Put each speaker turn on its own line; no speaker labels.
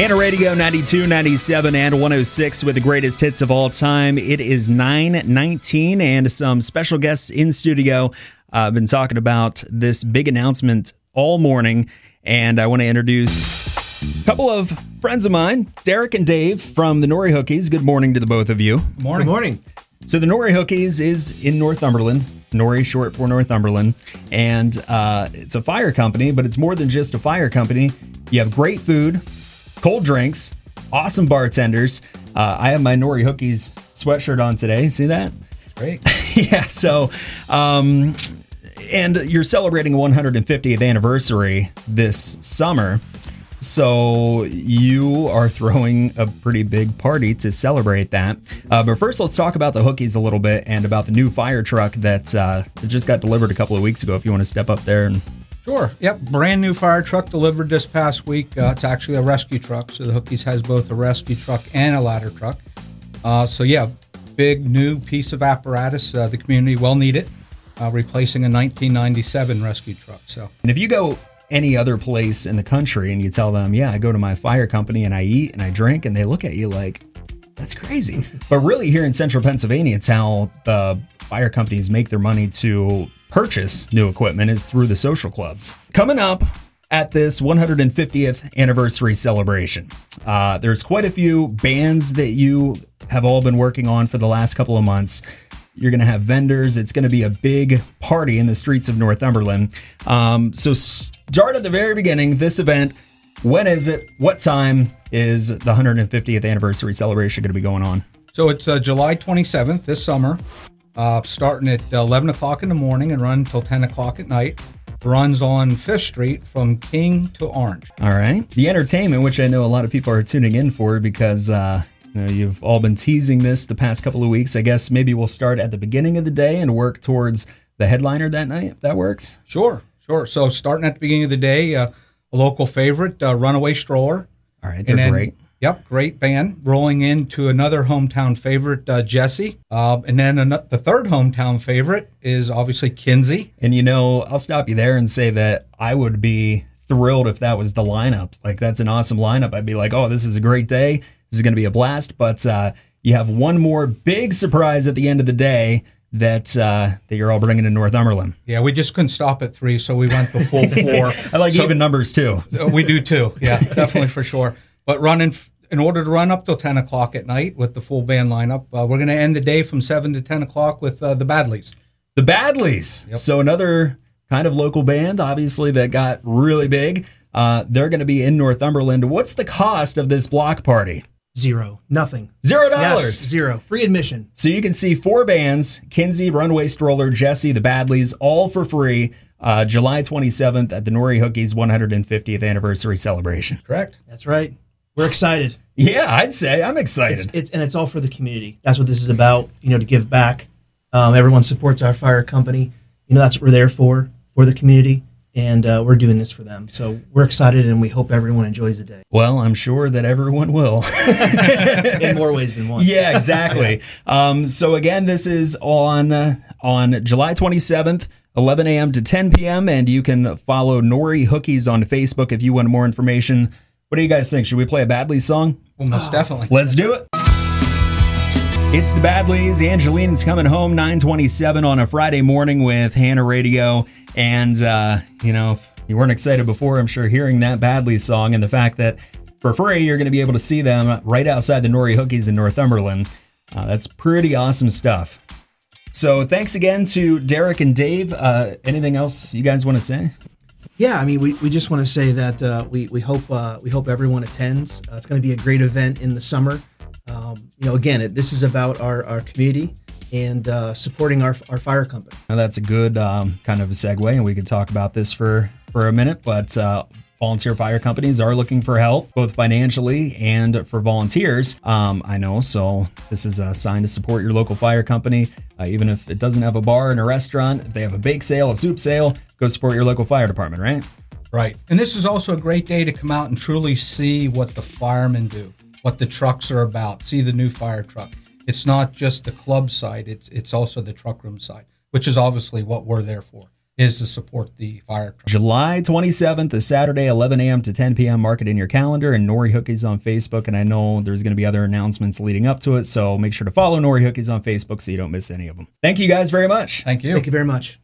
Hannah Radio 92, 97, and 106 with the greatest hits of all time. It is 919 and some special guests in studio. Uh, I've been talking about this big announcement all morning, and I want to introduce a couple of friends of mine, Derek and Dave from the Norry Hookies. Good morning to the both of you.
Morning.
Good morning.
So the Norry Hookies is in Northumberland. Norry, short for Northumberland, and uh, it's a fire company, but it's more than just a fire company. You have great food, cold drinks, awesome bartenders. Uh, I have my Norry Hookies sweatshirt on today. See that?
Great.
yeah. So, um, and you're celebrating 150th anniversary this summer. So you are throwing a pretty big party to celebrate that. Uh, but first, let's talk about the hookies a little bit and about the new fire truck that, uh, that just got delivered a couple of weeks ago. If you want to step up there and
Sure. Yep. Brand new fire truck delivered this past week. Uh, it's actually a rescue truck. So the Hookies has both a rescue truck and a ladder truck. Uh, so, yeah, big new piece of apparatus. Uh, the community will need it, uh, replacing a 1997 rescue truck. So,
And if you go any other place in the country and you tell them, yeah, I go to my fire company and I eat and I drink, and they look at you like, that's crazy. But really, here in central Pennsylvania, it's how the fire companies make their money to purchase new equipment is through the social clubs. Coming up at this 150th anniversary celebration, uh, there's quite a few bands that you have all been working on for the last couple of months. You're going to have vendors. It's going to be a big party in the streets of Northumberland. Um, so, start at the very beginning. This event, when is it? What time is the 150th anniversary celebration going to be going on?
so it's uh, July 27th this summer, uh, starting at 11 o'clock in the morning and run until 10 o'clock at night. Runs on Fifth Street from King to Orange.
All right. The entertainment, which I know a lot of people are tuning in for because uh, you know, you've all been teasing this the past couple of weeks. I guess maybe we'll start at the beginning of the day and work towards the headliner that night, if that works.
Sure, sure. So starting at the beginning of the day, uh, a local favorite, uh, Runaway Stroller.
All right. They're
And then-
great.
Yep, great band. Rolling into another hometown favorite, uh, Jesse. Uh, and then ano- the third hometown favorite is obviously Kinsey.
And you know, I'll stop you there and say that I would be thrilled if that was the lineup. Like that's an awesome lineup. I'd be like, oh, this is a great day. This is going to be a blast. But uh, you have one more big surprise at the end of the day that uh, that you're all bringing to Northumberland.
Yeah, we just couldn't stop at three, so we went the full four.
I like
So-
even numbers too.
Uh, we do too. Yeah, definitely for sure. But running in order to run up till ten o'clock at night with the full band lineup, uh, we're going to end the day from seven to ten o'clock with uh, the Badlees.
The Badlees.
Yep.
So another kind of local band, obviously that got really big. Uh, they're going to be in Northumberland. What's the cost of this block party?
Zero. Nothing.
Zero
Yes,
dollars.
zero. Free admission.
So you can see four bands: Kinsey, Runaway Stroller, Jesse, the Badlees, all for free. Uh, July 27th at the Norry Hookies 150th anniversary celebration.
Correct.
That's right. We're excited.
Yeah, I'd say I'm excited.
it's and it's all for the community. That's what this is about. You know, to give back. Um, everyone supports our fire company. You know, that's what we're there for for the community, and uh, we're doing this for them. So we're excited, and we hope everyone enjoys the day
well, I'm sure that everyone will.
in more ways than one.
yeah, exactly. um, so again, this is on uh, on July 27th, 11 a.m. to 10 p.m. And you can follow Norry Hookies on Facebook if you want more information. What do you guys think? Should we play a Badley song?
Well, most definitely.
Let's do it. It's the Badlees. Angeline's coming home 927 on a Friday morning with Hannah Radio. And, uh, you know, if you weren't excited before, I'm sure hearing that Badlees song and the fact that for free you're going to be able to see them right outside the Norry Hookies in Northumberland. Uh, that's pretty awesome stuff. So thanks again to Derek and Dave. Uh, anything else you guys want to say?
Yeah, I mean, we, we just want to say that uh, we we hope uh, we hope everyone attends. Uh, it's going to be a great event in the summer. Um, you know, again, it, this is about our, our community and uh, supporting our, our fire company.
Now that's a good um, kind of a segue, and we could talk about this for for a minute. But uh, volunteer fire companies are looking for help, both financially and for volunteers. Um, I know, so this is a sign to support your local fire company, uh, even if it doesn't have a bar and a restaurant. If they have a bake sale, a soup sale, go support your local fire department, right?
Right. And this is also a great day to come out and truly see what the firemen do, what the trucks are about, see the new fire truck. It's not just the club side, it's it's also the truck room side, which is obviously what we're there for. Is to support the fire truck.
July 27th is Saturday, 11 a.m. to 10 p.m. Mark it in your calendar and Norry Hookies on Facebook. And I know there's going to be other announcements leading up to it. So make sure to follow Norry Hookies on Facebook so you don't miss any of them. Thank you guys very much.
Thank you.
Thank you very much.